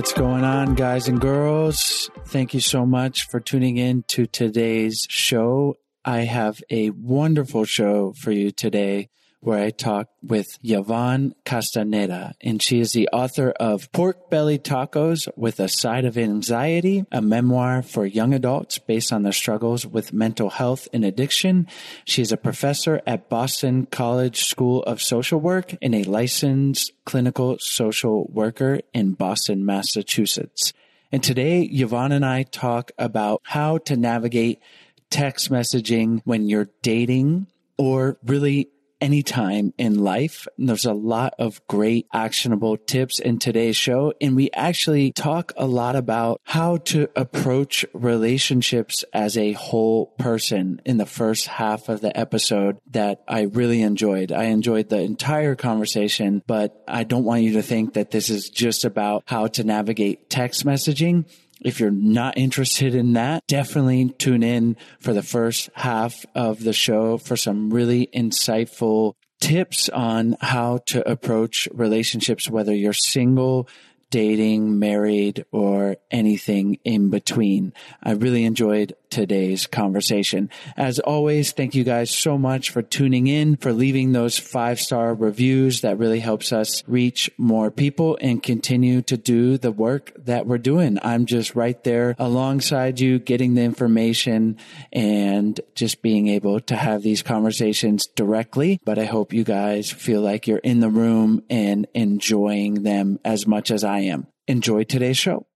What's going on, guys and girls? Thank you so much for tuning in to today's show. I have a wonderful show for you today where I talk with Yvonne Castaneda, and she is the author of Pork Belly Tacos with a Side of Anxiety, a memoir for young adults based on their struggles with mental health and addiction. She is a professor at Boston College School of Social Work and a licensed clinical social worker in Boston, Massachusetts. And today, Yvonne and I talk about how to navigate text messaging when you're dating or really anytime in life. And there's a lot of great actionable tips in today's show. And we actually talk a lot about how to approach relationships as a whole person in the first half of the episode that I really enjoyed. I enjoyed the entire conversation, but I don't want you to think that this is just about how to navigate text messaging. If you're not interested in that, definitely tune in for the first half of the show for some really insightful tips on how to approach relationships, whether you're single, dating, married, or anything in between. I really enjoyed today's conversation. As always, thank you guys so much for tuning in, for leaving those five star reviews. That really helps us reach more people and continue to do the work that we're doing. I'm just right there alongside you, getting the information and just being able to have these conversations directly. But I hope you guys feel like you're in the room and enjoying them as much as I am. Enjoy today's show.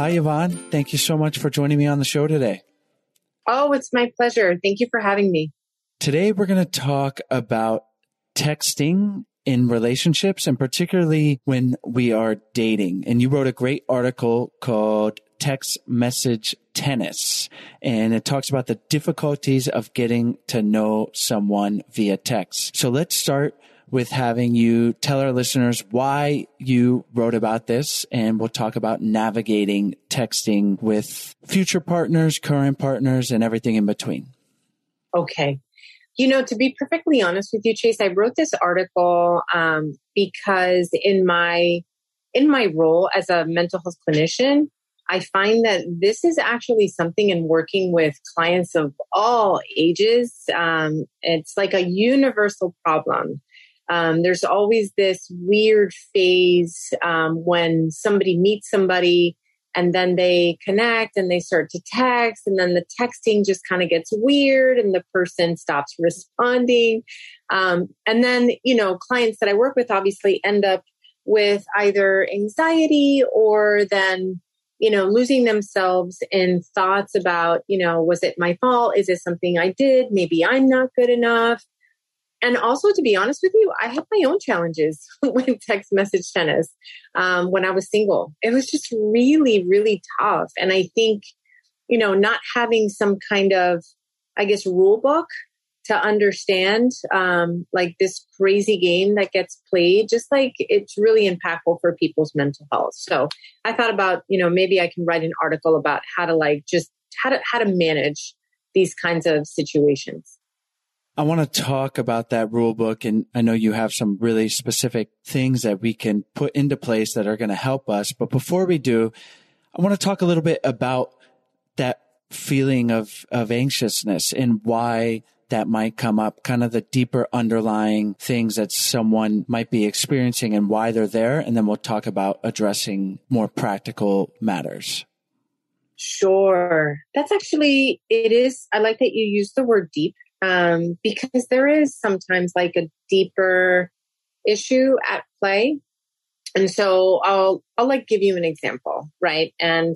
Hi, Yvonne. Thank you so much for joining me on the show today. Oh, it's my pleasure. Thank you for having me. Today, we're going to talk about texting in relationships and particularly when we are dating. And you wrote a great article called Text Message Tennis. And it talks about the difficulties of getting to know someone via text. So let's start with having you tell our listeners why you wrote about this and we'll talk about navigating texting with future partners, current partners, and everything in between. Okay. You know, to be perfectly honest with you, Chase, I wrote this article um, because in my in my role as a mental health clinician, I find that this is actually something in working with clients of all ages. Um, it's like a universal problem um, there's always this weird phase um, when somebody meets somebody and then they connect and they start to text and then the texting just kind of gets weird and the person stops responding um, and then you know clients that i work with obviously end up with either anxiety or then you know losing themselves in thoughts about you know was it my fault? Is this something i did? Maybe i'm not good enough. And also to be honest with you i had my own challenges with text message tennis um, when i was single. It was just really really tough. And i think you know not having some kind of i guess rule book to understand um, like this crazy game that gets played just like it's really impactful for people's mental health so i thought about you know maybe i can write an article about how to like just how to how to manage these kinds of situations I want to talk about that rule book. And I know you have some really specific things that we can put into place that are going to help us. But before we do, I want to talk a little bit about that feeling of, of anxiousness and why that might come up, kind of the deeper underlying things that someone might be experiencing and why they're there. And then we'll talk about addressing more practical matters. Sure. That's actually, it is. I like that you use the word deep um, because there is sometimes like a deeper issue at play. And so I'll, I'll like give you an example, right? And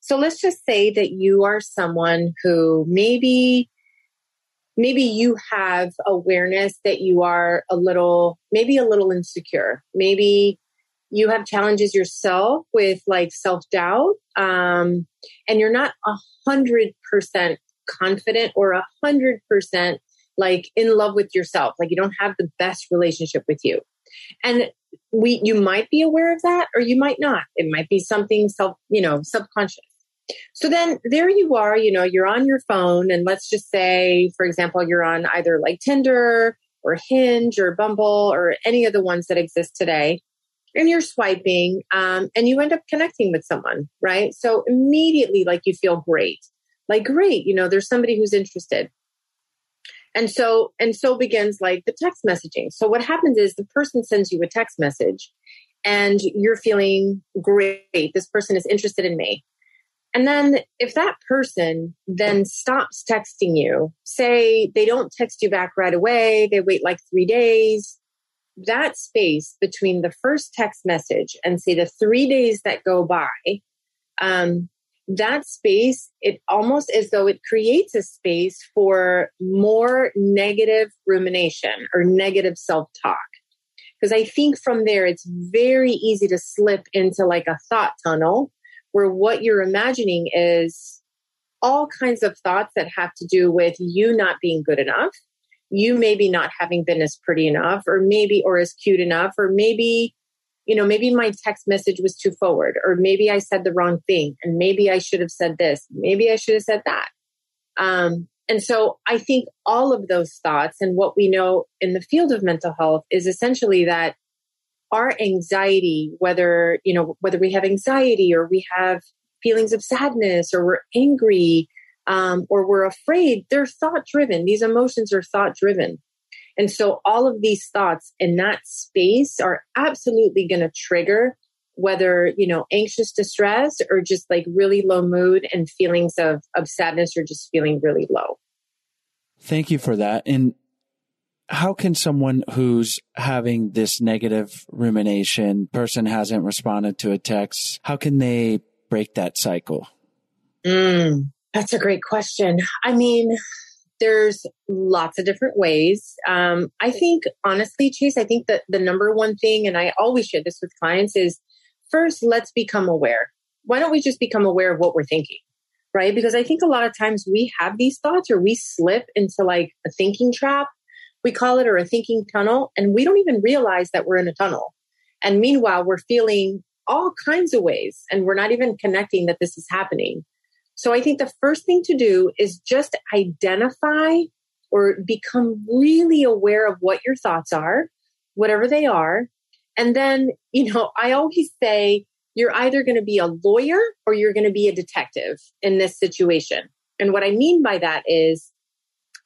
so let's just say that you are someone who maybe, maybe you have awareness that you are a little, maybe a little insecure. Maybe you have challenges yourself with like self doubt. Um, and you're not a hundred percent confident or a hundred percent like in love with yourself. Like you don't have the best relationship with you. And we, you might be aware of that or you might not. It might be something self, you know, subconscious. So then there you are, you know, you're on your phone and let's just say, for example, you're on either like Tinder or Hinge or Bumble or any of the ones that exist today and you're swiping um, and you end up connecting with someone, right? So immediately, like you feel great. Like great you know there's somebody who's interested. And so and so begins like the text messaging. So what happens is the person sends you a text message and you're feeling great. This person is interested in me and then if that person then stops texting you say they don't text you back right away they wait like 3 days that space between the first text message and say the 3 days that go by um, that space, it almost as though it creates a space for more negative rumination or negative self talk. Because I think from there, it's very easy to slip into like a thought tunnel where what you're imagining is all kinds of thoughts that have to do with you not being good enough, you maybe not having been as pretty enough, or maybe, or as cute enough, or maybe you know, maybe my text message was too forward, or maybe I said the wrong thing, and maybe I should have said this, maybe I should have said that. Um, and so I think all of those thoughts and what we know in the field of mental health is essentially that our anxiety, whether, you know, whether we have anxiety or we have feelings of sadness or we're angry um, or we're afraid, they're thought driven. These emotions are thought driven. And so all of these thoughts in that space are absolutely going to trigger whether, you know, anxious distress or just like really low mood and feelings of, of sadness or just feeling really low. Thank you for that. And how can someone who's having this negative rumination, person hasn't responded to a text, how can they break that cycle? Mm, that's a great question. I mean, there's lots of different ways. Um, I think, honestly, Chase, I think that the number one thing, and I always share this with clients, is first, let's become aware. Why don't we just become aware of what we're thinking? Right? Because I think a lot of times we have these thoughts or we slip into like a thinking trap, we call it, or a thinking tunnel, and we don't even realize that we're in a tunnel. And meanwhile, we're feeling all kinds of ways and we're not even connecting that this is happening. So I think the first thing to do is just identify or become really aware of what your thoughts are, whatever they are. And then, you know, I always say you're either going to be a lawyer or you're going to be a detective in this situation. And what I mean by that is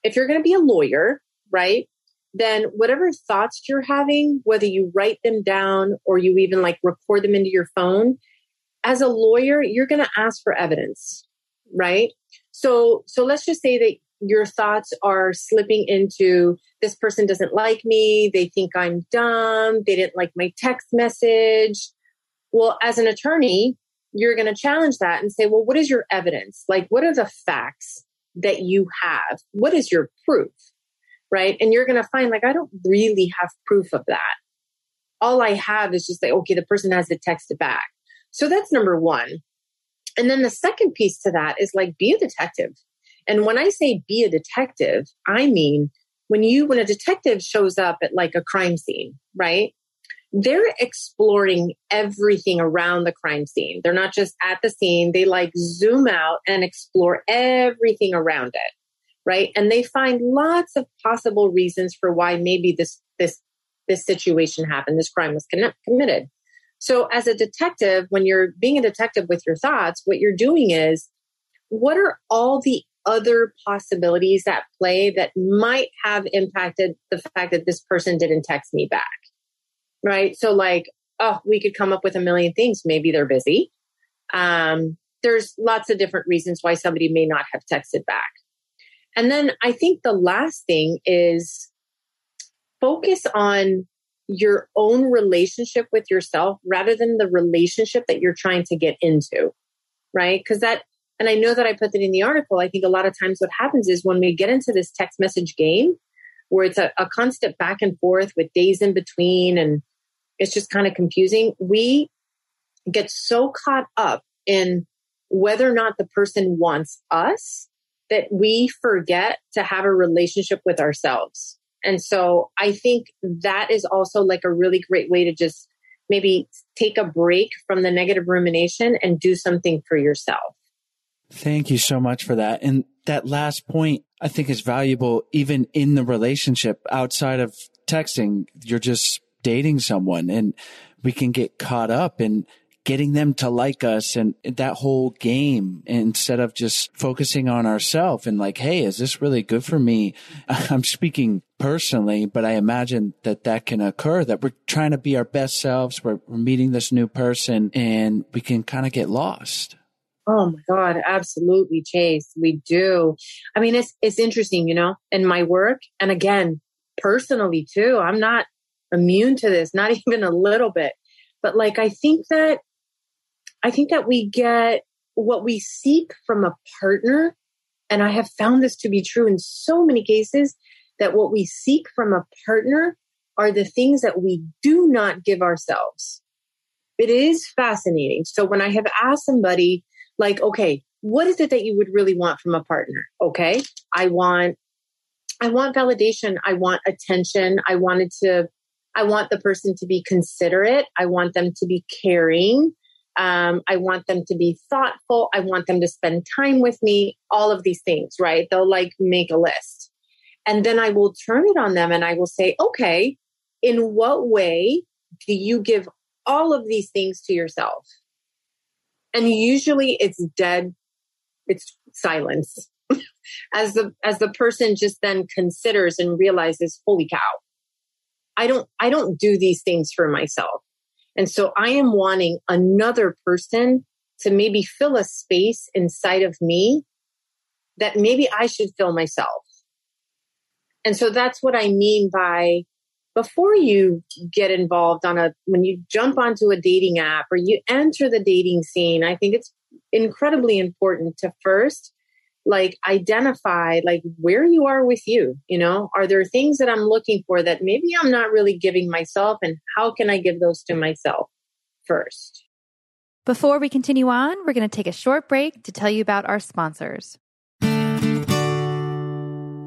if you're going to be a lawyer, right? Then whatever thoughts you're having, whether you write them down or you even like record them into your phone, as a lawyer, you're going to ask for evidence right? So, so let's just say that your thoughts are slipping into this person doesn't like me. They think I'm dumb. They didn't like my text message. Well, as an attorney, you're going to challenge that and say, well, what is your evidence? Like, what are the facts that you have? What is your proof? Right. And you're going to find, like, I don't really have proof of that. All I have is just like, okay, the person has to text it back. So that's number one. And then the second piece to that is like be a detective. And when I say be a detective, I mean when you when a detective shows up at like a crime scene, right? They're exploring everything around the crime scene. They're not just at the scene, they like zoom out and explore everything around it, right? And they find lots of possible reasons for why maybe this this this situation happened, this crime was committed. So, as a detective, when you're being a detective with your thoughts, what you're doing is what are all the other possibilities at play that might have impacted the fact that this person didn't text me back? Right. So, like, oh, we could come up with a million things. Maybe they're busy. Um, there's lots of different reasons why somebody may not have texted back. And then I think the last thing is focus on your own relationship with yourself rather than the relationship that you're trying to get into, right? Because that, and I know that I put that in the article. I think a lot of times what happens is when we get into this text message game where it's a, a constant back and forth with days in between and it's just kind of confusing, we get so caught up in whether or not the person wants us that we forget to have a relationship with ourselves and so I think that is also like a really great way to just maybe take a break from the negative rumination and do something for yourself. Thank you so much for that. And that last point I think is valuable even in the relationship outside of texting. You're just dating someone and we can get caught up in getting them to like us and that whole game instead of just focusing on ourselves and like, Hey, is this really good for me? I'm speaking personally, but I imagine that that can occur that we're trying to be our best selves. We're, we're meeting this new person and we can kind of get lost. Oh my God, absolutely, Chase. We do. I mean, it's it's interesting, you know, in my work, and again, personally too. I'm not immune to this, not even a little bit. But like, I think that I think that we get what we seek from a partner. And I have found this to be true in so many cases that what we seek from a partner are the things that we do not give ourselves. It is fascinating. So when I have asked somebody, like, okay, what is it that you would really want from a partner? Okay, I want, I want validation. I want attention. I wanted to I want the person to be considerate. I want them to be caring. Um, I want them to be thoughtful. I want them to spend time with me. All of these things, right? They'll like make a list. And then I will turn it on them and I will say, okay, in what way do you give all of these things to yourself? And usually it's dead, it's silence. as the as the person just then considers and realizes, holy cow, I don't I don't do these things for myself. And so I am wanting another person to maybe fill a space inside of me that maybe I should fill myself. And so that's what I mean by before you get involved on a, when you jump onto a dating app or you enter the dating scene, I think it's incredibly important to first like identify like where you are with you you know are there things that i'm looking for that maybe i'm not really giving myself and how can i give those to myself first Before we continue on, we're going to take a short break to tell you about our sponsors.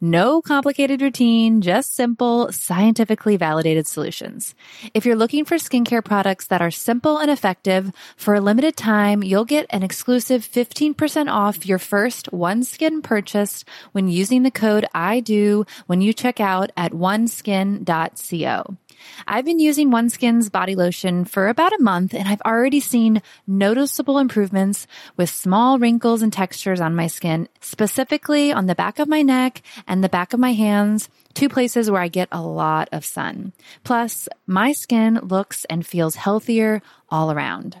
no complicated routine, just simple, scientifically validated solutions. If you're looking for skincare products that are simple and effective, for a limited time, you'll get an exclusive 15% off your first OneSkin purchase when using the code I do when you check out at oneskin.co. I've been using OneSkin's body lotion for about a month and I've already seen noticeable improvements with small wrinkles and textures on my skin, specifically on the back of my neck and the back of my hands, two places where I get a lot of sun. Plus, my skin looks and feels healthier all around.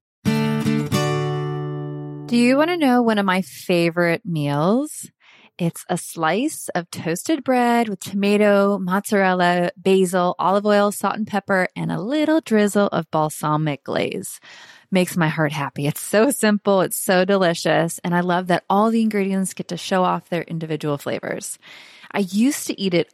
Do you want to know one of my favorite meals? It's a slice of toasted bread with tomato, mozzarella, basil, olive oil, salt and pepper, and a little drizzle of balsamic glaze. Makes my heart happy. It's so simple. It's so delicious. And I love that all the ingredients get to show off their individual flavors. I used to eat it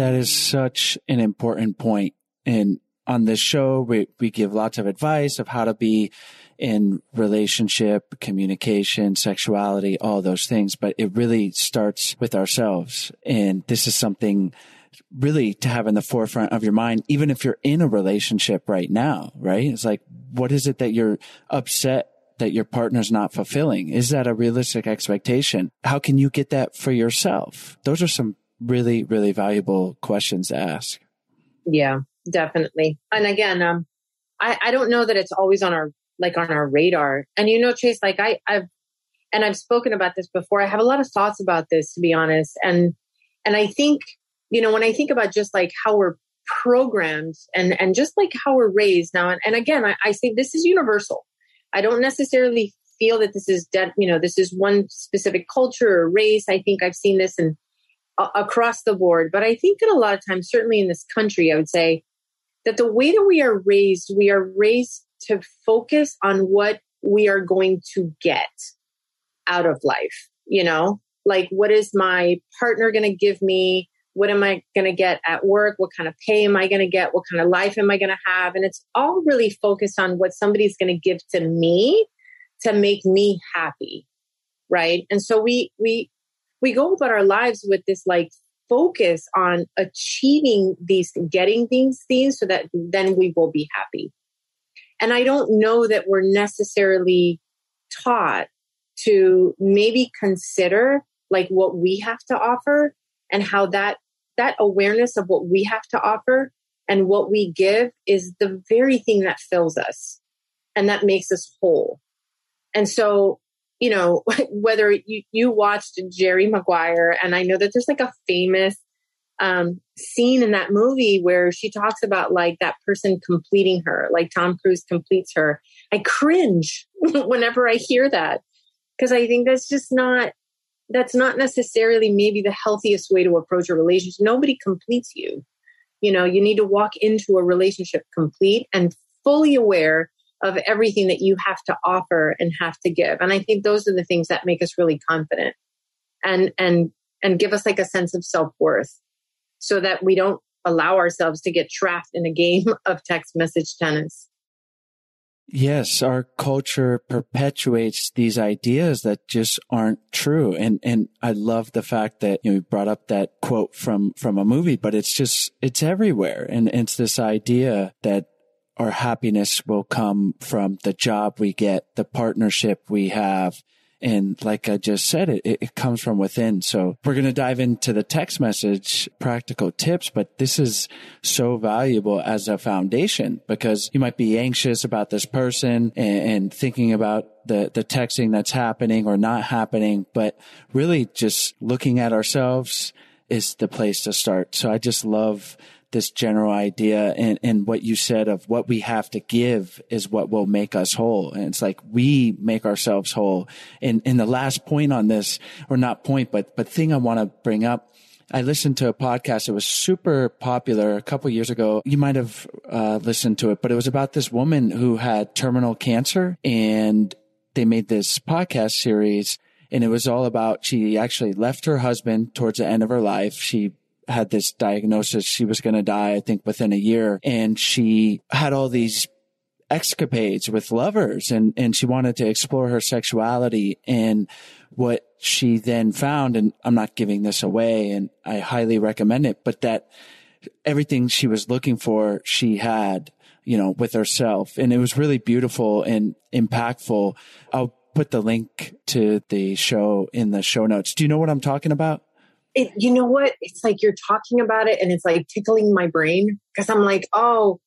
That is such an important point. And on this show, we, we give lots of advice of how to be in relationship, communication, sexuality, all those things. But it really starts with ourselves. And this is something really to have in the forefront of your mind, even if you're in a relationship right now, right? It's like, what is it that you're upset that your partner's not fulfilling? Is that a realistic expectation? How can you get that for yourself? Those are some really, really valuable questions to ask. Yeah, definitely. And again, um, I, I don't know that it's always on our like on our radar. And you know, Chase, like I, I've and I've spoken about this before. I have a lot of thoughts about this, to be honest. And and I think, you know, when I think about just like how we're programmed and and just like how we're raised now, and, and again, I, I say this is universal. I don't necessarily feel that this is dead, you know, this is one specific culture or race. I think I've seen this in across the board. But I think that a lot of times, certainly in this country, I would say that the way that we are raised, we are raised to focus on what we are going to get out of life. You know, like what is my partner going to give me? What am I going to get at work? What kind of pay am I going to get? What kind of life am I going to have? And it's all really focused on what somebody's going to give to me to make me happy. Right. And so we, we, we go about our lives with this like focus on achieving these, getting these things so that then we will be happy. And I don't know that we're necessarily taught to maybe consider like what we have to offer and how that that awareness of what we have to offer and what we give is the very thing that fills us and that makes us whole. And so you know, whether you, you watched Jerry Maguire, and I know that there's like a famous um, scene in that movie where she talks about like that person completing her, like Tom Cruise completes her. I cringe whenever I hear that because I think that's just not that's not necessarily maybe the healthiest way to approach a relationship. Nobody completes you. You know, you need to walk into a relationship complete and fully aware of everything that you have to offer and have to give. And I think those are the things that make us really confident and and and give us like a sense of self-worth so that we don't allow ourselves to get trapped in a game of text message tennis. Yes, our culture perpetuates these ideas that just aren't true. And, and I love the fact that you, know, brought up that quote from, from a movie, but it's just, it's everywhere. And it's this idea that our happiness will come from the job we get, the partnership we have. And like I just said, it, it comes from within. So we're going to dive into the text message practical tips, but this is so valuable as a foundation because you might be anxious about this person and, and thinking about the, the texting that's happening or not happening, but really just looking at ourselves is the place to start. So I just love this general idea and, and what you said of what we have to give is what will make us whole. And it's like we make ourselves whole. And, and the last point on this, or not point, but, but thing I want to bring up, I listened to a podcast. It was super popular a couple years ago. You might have uh, listened to it, but it was about this woman who had terminal cancer and they made this podcast series and it was all about she actually left her husband towards the end of her life. She had this diagnosis. She was going to die, I think, within a year. And she had all these escapades with lovers and, and she wanted to explore her sexuality and what she then found. And I'm not giving this away and I highly recommend it, but that everything she was looking for, she had, you know, with herself. And it was really beautiful and impactful. I'll put the link to the show in the show notes. Do you know what I'm talking about? It, you know what? It's like you're talking about it and it's like tickling my brain because I'm like, oh,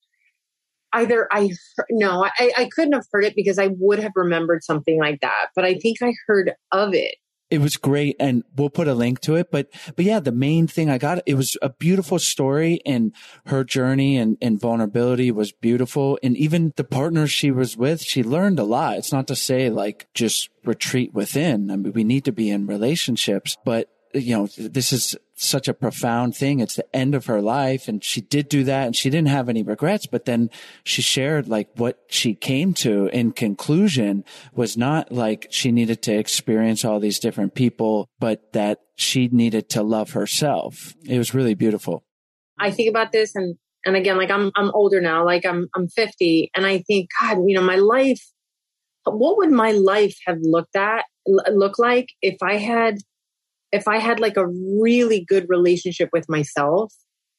either I, no, I, I couldn't have heard it because I would have remembered something like that, but I think I heard of it. It was great and we'll put a link to it but but yeah the main thing i got it was a beautiful story and her journey and, and vulnerability was beautiful and even the partner she was with she learned a lot. It's not to say like just retreat within. I mean we need to be in relationships but you know this is such a profound thing. It's the end of her life. And she did do that and she didn't have any regrets. But then she shared like what she came to in conclusion was not like she needed to experience all these different people, but that she needed to love herself. It was really beautiful. I think about this and, and again, like I'm, I'm older now, like I'm, I'm 50 and I think, God, you know, my life, what would my life have looked at, look like if I had if I had like a really good relationship with myself,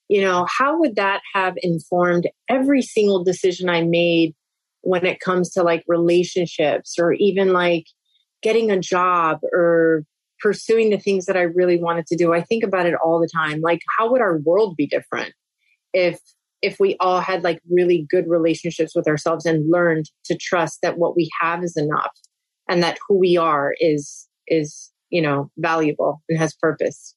you know, how would that have informed every single decision I made when it comes to like relationships or even like getting a job or pursuing the things that I really wanted to do? I think about it all the time. Like, how would our world be different if if we all had like really good relationships with ourselves and learned to trust that what we have is enough and that who we are is is you know, valuable and has purpose.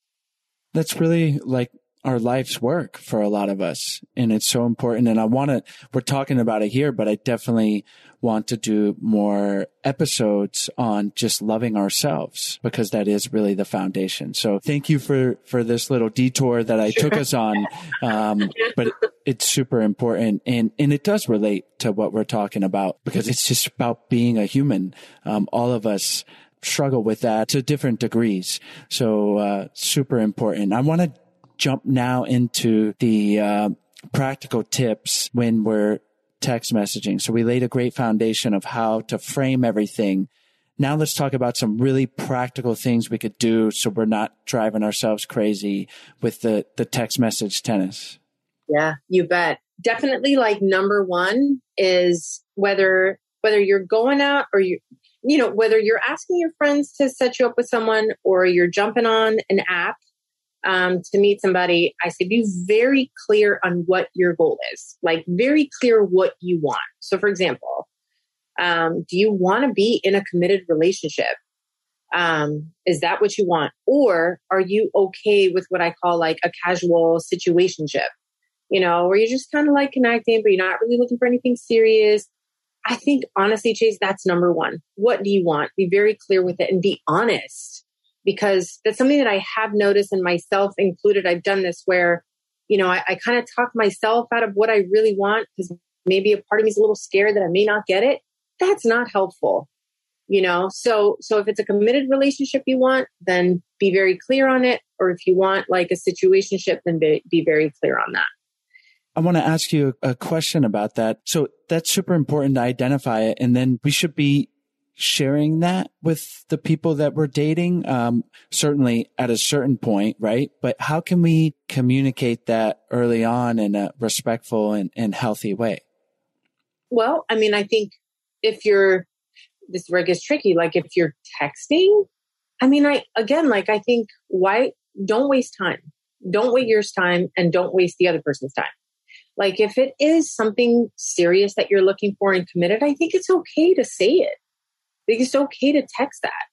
That's really like our life's work for a lot of us. And it's so important. And I want to, we're talking about it here, but I definitely want to do more episodes on just loving ourselves because that is really the foundation. So thank you for, for this little detour that I took us on. Um, but it's super important and, and it does relate to what we're talking about because it's just about being a human. Um, all of us struggle with that to different degrees. So, uh, super important. I want to jump now into the, uh, practical tips when we're text messaging. So we laid a great foundation of how to frame everything. Now let's talk about some really practical things we could do so we're not driving ourselves crazy with the, the text message tennis. Yeah, you bet. Definitely like number one is whether whether you're going out or you you know, whether you're asking your friends to set you up with someone or you're jumping on an app um, to meet somebody, I say be very clear on what your goal is, like very clear what you want. So, for example, um, do you want to be in a committed relationship? Um, is that what you want? Or are you okay with what I call like a casual situationship? You know, where you're just kind of like connecting, but you're not really looking for anything serious. I think honestly, Chase, that's number one. What do you want? Be very clear with it and be honest because that's something that I have noticed and myself included. I've done this where, you know, I, I kind of talk myself out of what I really want because maybe a part of me is a little scared that I may not get it. That's not helpful, you know? So, so if it's a committed relationship you want, then be very clear on it. Or if you want like a situationship, then be, be very clear on that. I want to ask you a question about that. So that's super important to identify it. And then we should be sharing that with the people that we're dating. Um, certainly at a certain point, right? But how can we communicate that early on in a respectful and, and healthy way? Well, I mean, I think if you're, this rig is tricky. Like if you're texting, I mean, I, again, like I think why don't waste time. Don't waste your time and don't waste the other person's time. Like if it is something serious that you're looking for and committed, I think it's okay to say it. I think it's okay to text that,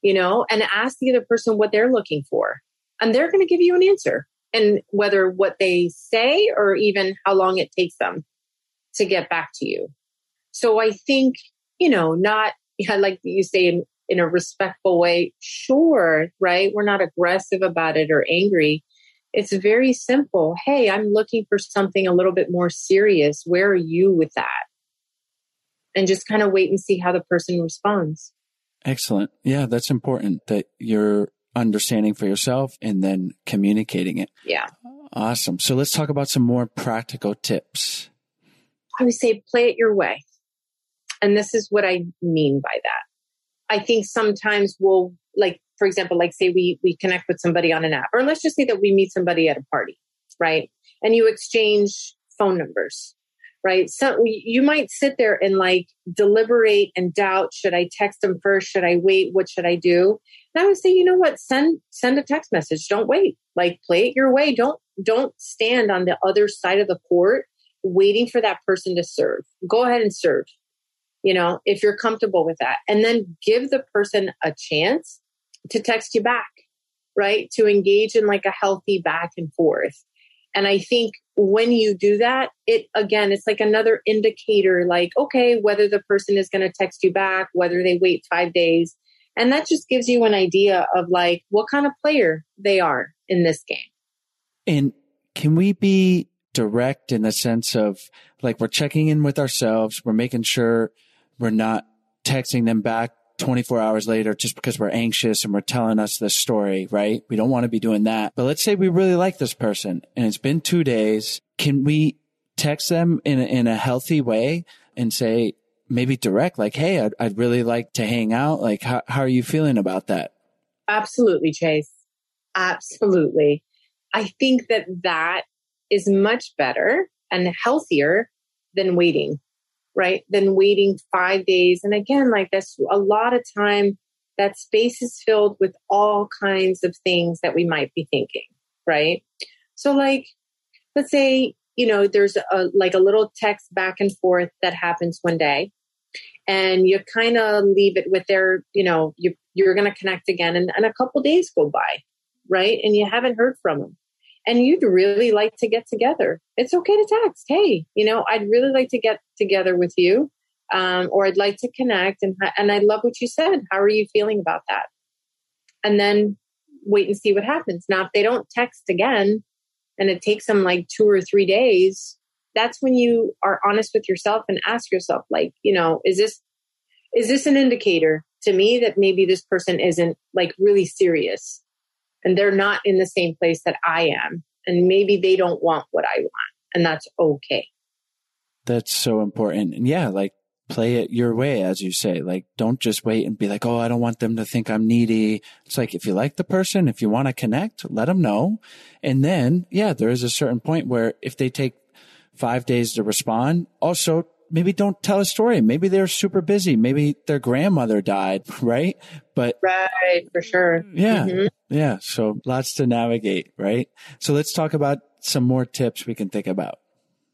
you know, and ask the other person what they're looking for. And they're going to give you an answer. And whether what they say or even how long it takes them to get back to you. So I think, you know, not like you say in, in a respectful way, sure, right? We're not aggressive about it or angry, it's very simple. Hey, I'm looking for something a little bit more serious. Where are you with that? And just kind of wait and see how the person responds. Excellent. Yeah, that's important that you're understanding for yourself and then communicating it. Yeah. Awesome. So let's talk about some more practical tips. I would say play it your way. And this is what I mean by that. I think sometimes we'll like, for example, like say we, we connect with somebody on an app, or let's just say that we meet somebody at a party, right? And you exchange phone numbers, right? So you might sit there and like deliberate and doubt, should I text them first? Should I wait? What should I do? And I would say, you know what? Send, send a text message. Don't wait. Like play it your way. Don't, don't stand on the other side of the court waiting for that person to serve. Go ahead and serve, you know, if you're comfortable with that. And then give the person a chance to text you back, right? To engage in like a healthy back and forth. And I think when you do that, it again, it's like another indicator like, okay, whether the person is going to text you back, whether they wait five days. And that just gives you an idea of like what kind of player they are in this game. And can we be direct in the sense of like we're checking in with ourselves, we're making sure we're not texting them back 24 hours later just because we're anxious and we're telling us this story, right? We don't want to be doing that. But let's say we really like this person and it's been two days. Can we text them in a, in a healthy way and say, maybe direct, like, Hey, I'd, I'd really like to hang out. Like, how, how are you feeling about that? Absolutely, Chase. Absolutely. I think that that is much better and healthier than waiting, right? Than waiting five days. And again, like that's a lot of time that space is filled with all kinds of things that we might be thinking, right? So like, let's say, you know, there's a, like a little text back and forth that happens one day and you kind of leave it with their, you know, you, you're going to connect again and, and a couple days go by, right? And you haven't heard from them and you'd really like to get together, it's okay to text. Hey, you know, I'd really like to get together with you, um, or I'd like to connect. And and I love what you said. How are you feeling about that? And then wait and see what happens. Now, if they don't text again, and it takes them like two or three days, that's when you are honest with yourself and ask yourself, like, you know, is this is this an indicator to me that maybe this person isn't like really serious and they're not in the same place that I am. And maybe they don't want what I want. And that's okay. That's so important. And yeah, like play it your way, as you say. Like, don't just wait and be like, oh, I don't want them to think I'm needy. It's like, if you like the person, if you want to connect, let them know. And then, yeah, there is a certain point where if they take five days to respond, also maybe don't tell a story. Maybe they're super busy. Maybe their grandmother died, right? But right, for sure. Yeah. Mm-hmm. Yeah. So lots to navigate, right? So let's talk about some more tips we can think about.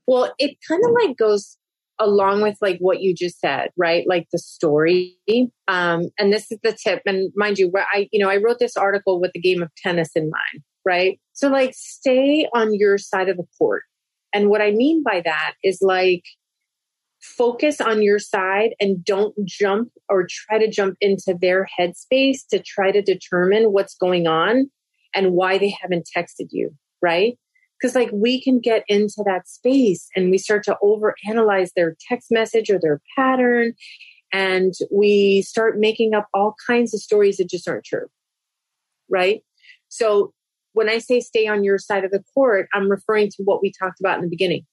Well, it kind of like goes along with like what you just said, right? Like the story. Um, and this is the tip. And mind you, where I, you know, I wrote this article with the game of tennis in mind, right? So like stay on your side of the court. And what I mean by that is like, focus on your side and don't jump or try to jump into their headspace to try to determine what's going on and why they haven't texted you, right? Because like we can get into that space and we start to overanalyze their text message or their pattern and we start making up all kinds of stories that just aren't true. Right? So when I say stay on your side of the court, I'm referring to what we talked about in the beginning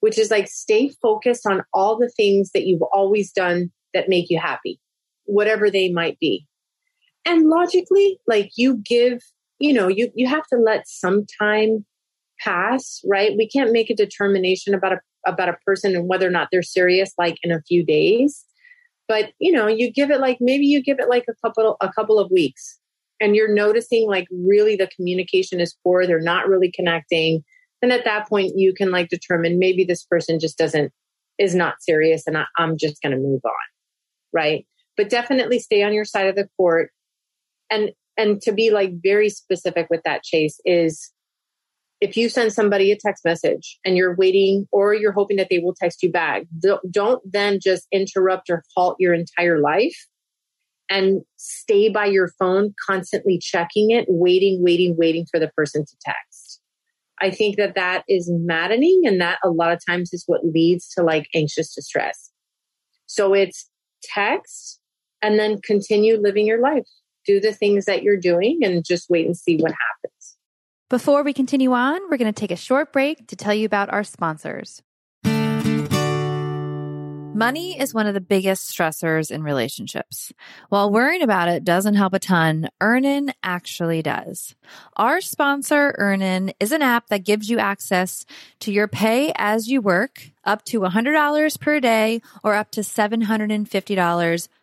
which is like stay focused on all the things that you've always done that make you happy, whatever they might be. And logically, like you give, you know, you, you have to let some time pass, right? We can't make a determination about a, about a person and whether or not they're serious, like in a few days. But, you know, you give it like, maybe you give it like a couple, a couple of weeks and you're noticing like really the communication is poor. They're not really connecting and at that point, you can like determine maybe this person just doesn't, is not serious and I, I'm just going to move on. Right. But definitely stay on your side of the court. And, and to be like very specific with that chase is if you send somebody a text message and you're waiting or you're hoping that they will text you back, don't then just interrupt or halt your entire life and stay by your phone, constantly checking it, waiting, waiting, waiting for the person to text. I think that that is maddening and that a lot of times is what leads to like anxious distress. So it's text and then continue living your life. Do the things that you're doing and just wait and see what happens. Before we continue on, we're going to take a short break to tell you about our sponsors. Money is one of the biggest stressors in relationships. While worrying about it doesn't help a ton, Earnin actually does. Our sponsor, Earnin, is an app that gives you access to your pay as you work, up to $100 per day or up to $750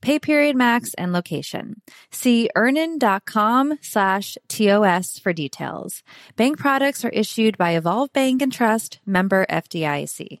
pay period max, and location. See earnin.com slash TOS for details. Bank products are issued by Evolve Bank and Trust, member FDIC.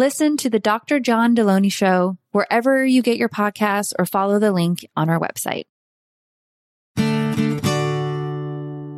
Listen to the Dr. John Delony Show wherever you get your podcasts or follow the link on our website.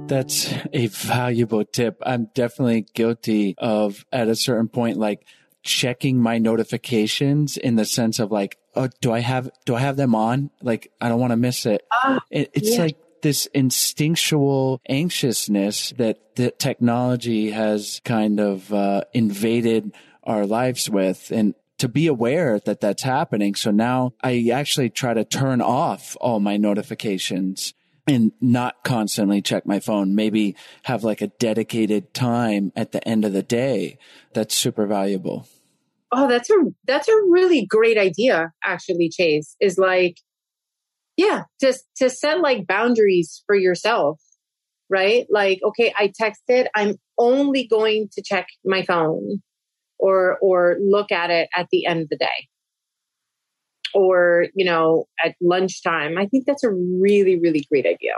That's a valuable tip. I'm definitely guilty of at a certain point, like checking my notifications in the sense of like, oh, do I have, do I have them on? Like, I don't want to miss it. Ah, it it's yeah. like this instinctual anxiousness that, that technology has kind of uh, invaded our lives with and to be aware that that's happening. So now I actually try to turn off all my notifications and not constantly check my phone. Maybe have like a dedicated time at the end of the day. That's super valuable. Oh, that's a that's a really great idea, actually, Chase. Is like, yeah, just to set like boundaries for yourself, right? Like, okay, I texted, I'm only going to check my phone or or look at it at the end of the day. Or, you know, at lunchtime. I think that's a really, really great idea.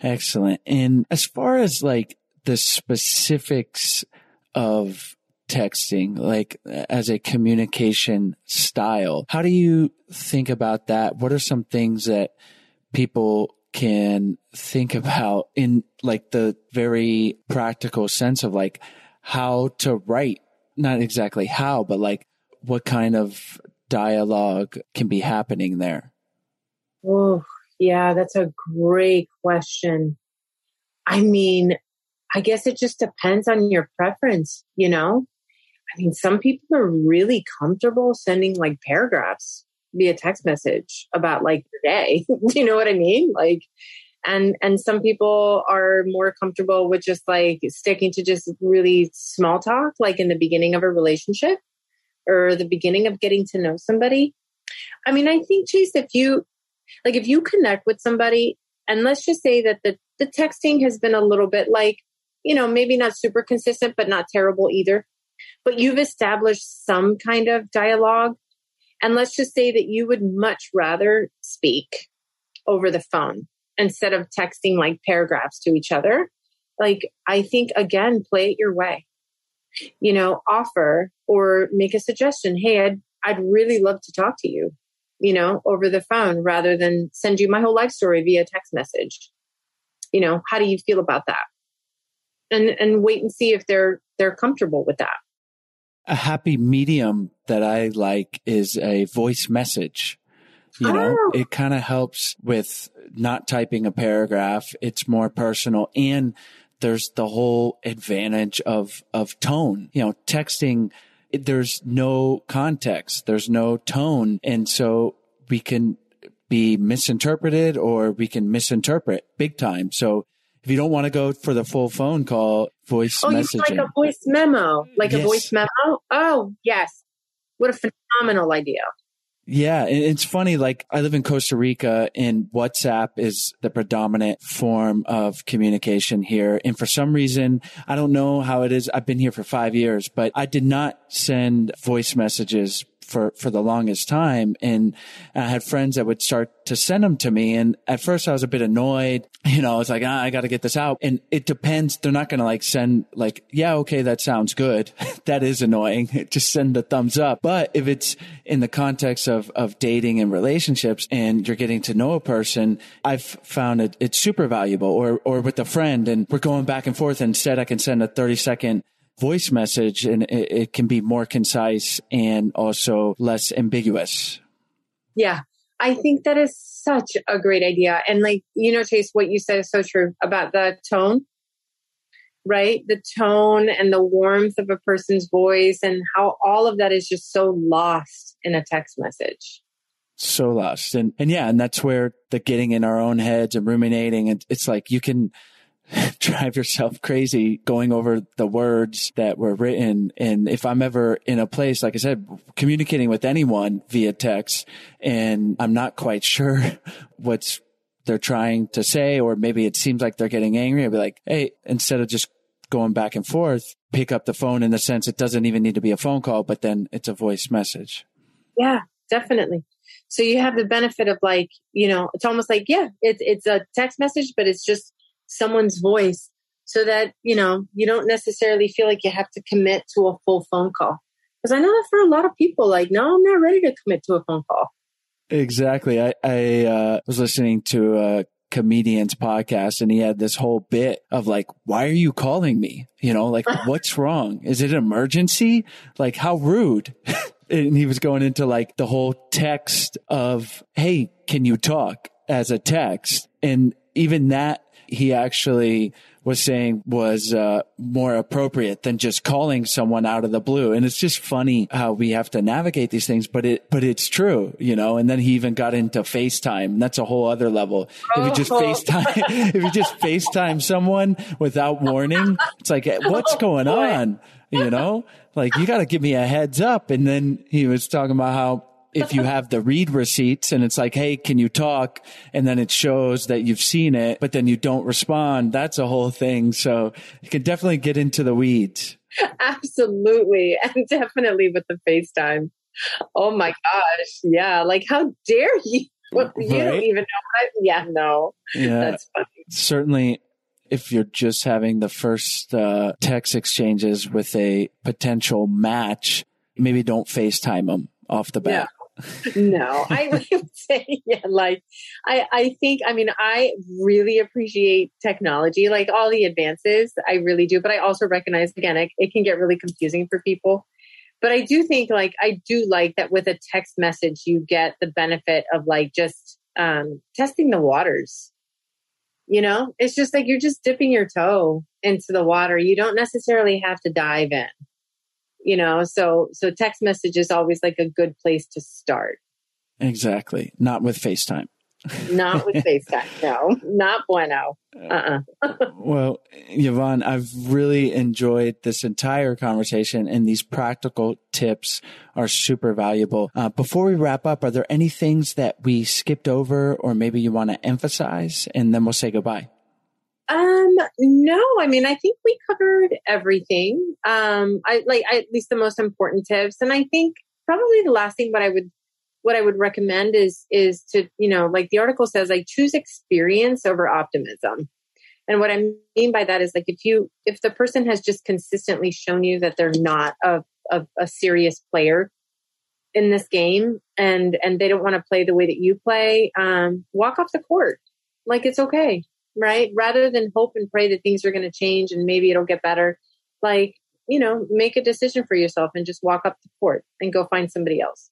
Excellent. And as far as like the specifics of texting, like as a communication style, how do you think about that? What are some things that people can think about in like the very practical sense of like how to write? Not exactly how, but like what kind of dialogue can be happening there? Oh, yeah, that's a great question. I mean, I guess it just depends on your preference, you know? I mean, some people are really comfortable sending like paragraphs via text message about like their day. you know what I mean? Like, and, and some people are more comfortable with just like sticking to just really small talk, like in the beginning of a relationship or the beginning of getting to know somebody. I mean, I think, Chase, if you, like, if you connect with somebody, and let's just say that the, the texting has been a little bit like, you know, maybe not super consistent, but not terrible either. But you've established some kind of dialogue. And let's just say that you would much rather speak over the phone instead of texting like paragraphs to each other. like I think again, play it your way. You know, offer or make a suggestion. Hey, I'd I'd really love to talk to you, you know, over the phone rather than send you my whole life story via text message. You know, how do you feel about that? And and wait and see if they're they're comfortable with that. A happy medium that I like is a voice message. You know, Oh. it kind of helps with not typing a paragraph. It's more personal and there's the whole advantage of, of tone. You know, texting, there's no context. There's no tone. And so we can be misinterpreted or we can misinterpret big time. So if you don't want to go for the full phone call, voice Oh, messaging. like a voice memo, like a voice memo. Oh, yes. What a phenomenal idea. Yeah, and it's funny. Like I live in Costa Rica, and WhatsApp is the predominant form of communication here. And for some reason, I don't know how it is. I've been here for five years, but I did not send voice messages for for the longest time. And I had friends that would start to send them to me, and at first I was a bit annoyed. You know, it's like ah, I got to get this out, and it depends. They're not going to like send like yeah, okay, that sounds good. that is annoying. Just send the thumbs up. But if it's in the context of of dating and relationships, and you're getting to know a person, I've found it it's super valuable. Or or with a friend, and we're going back and forth. Instead, I can send a thirty second voice message and it, it can be more concise and also less ambiguous. Yeah. I think that is such a great idea. And like, you know, Chase, what you said is so true about the tone, right? The tone and the warmth of a person's voice and how all of that is just so lost in a text message. So lost. And, and yeah, and that's where the getting in our own heads and ruminating, and it's like you can drive yourself crazy going over the words that were written. And if I'm ever in a place, like I said, communicating with anyone via text and I'm not quite sure what's they're trying to say, or maybe it seems like they're getting angry, I'll be like, Hey, instead of just going back and forth, pick up the phone in the sense it doesn't even need to be a phone call, but then it's a voice message. Yeah, definitely. So you have the benefit of like, you know, it's almost like, yeah, it's it's a text message, but it's just someone's voice so that, you know, you don't necessarily feel like you have to commit to a full phone call. Because I know that for a lot of people, like, no, I'm not ready to commit to a phone call. Exactly. I, I uh, was listening to a comedian's podcast and he had this whole bit of like, why are you calling me? You know, like, what's wrong? Is it an emergency? Like, how rude. and he was going into like the whole text of, Hey, can you talk as a text? And even that he actually was saying was uh, more appropriate than just calling someone out of the blue. And it's just funny how we have to navigate these things, but it but it's true, you know. And then he even got into FaceTime. That's a whole other level. If you just Oh. FaceTime, if you just FaceTime someone without warning, it's like what's going boy. on? You know, like you got to give me a heads up. And then he was talking about how if you have the read receipts and it's like, Hey, can you talk? And then it shows that you've seen it, but then you don't respond. That's a whole thing. So you can definitely get into the weeds. Absolutely. And definitely with the FaceTime. Oh my gosh. Yeah. Like, how dare you? You don't even know what? Yeah, no. Yeah. That's funny. certainly if you're just having the first uh, text exchanges with a potential match, maybe don't FaceTime them off the bat. No, I would say, yeah, like, I, I think, I mean, I really appreciate technology, like all the advances, I really do. But I also recognize, again, it, it can get really confusing for people. But I do think, like, I do like that with a text message, you get the benefit of, like, just um, testing the waters. You know, it's just like you're just dipping your toe into the water. You don't necessarily have to dive in you know so so text message is always like a good place to start Exactly. Not with FaceTime. not with facetime no not bueno uh-uh Well, Yvonne, I've really enjoyed this entire conversation and these practical tips are super valuable. Uh, before we wrap up, are there any things that we skipped over or maybe you want to emphasize and then we'll say goodbye? Um no i mean i think we covered everything. Um i like I, at least the most important tips. And i think probably the last thing what i would what i would recommend is is to you know like the article says like choose experience over optimism. And what I mean by that is like if you if the person has just consistently shown you that they're not a a, a serious player in this game and and they don't want to play the way that you play, um, walk off the court. Like it's okay, right? Rather than hope and pray that things are going to change and maybe it'll get better, like you know, make a decision for yourself and just walk up the court and go find somebody else.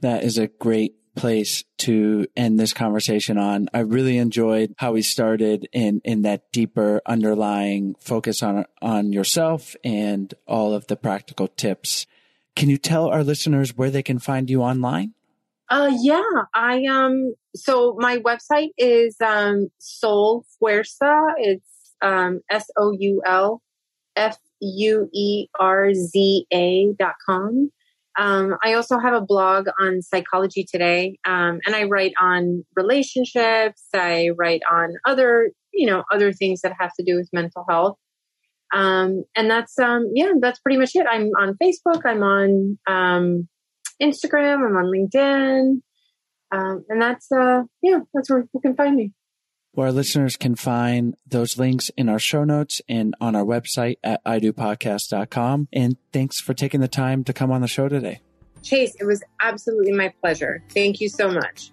That is a great place to end this conversation on. I really enjoyed how we started in, in that deeper underlying focus on, on yourself and all of the practical tips. Can you tell our listeners where they can find you online? Uh, yeah, I, um, so my website is, um, Soul Fuerza. It's, um, S O U L F U E R Z A dot com. Um, I also have a blog on Psychology Today, um, and I write on relationships. I write on other, you know, other things that have to do with mental health. Um, and that's, um, yeah, that's pretty much it. I'm on Facebook. I'm on um, Instagram. I'm on LinkedIn. Um, and that's, uh, yeah, that's where you can find me where our listeners can find those links in our show notes and on our website at idopodcast.com. And thanks for taking the time to come on the show today. Chase, it was absolutely my pleasure. Thank you so much.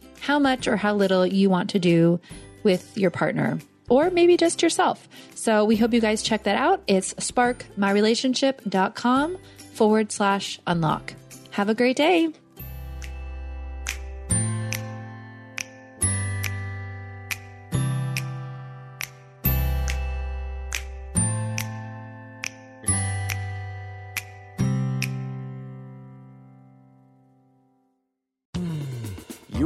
how much or how little you want to do with your partner or maybe just yourself. So we hope you guys check that out. It's sparkmyrelationship.com forward slash unlock. Have a great day.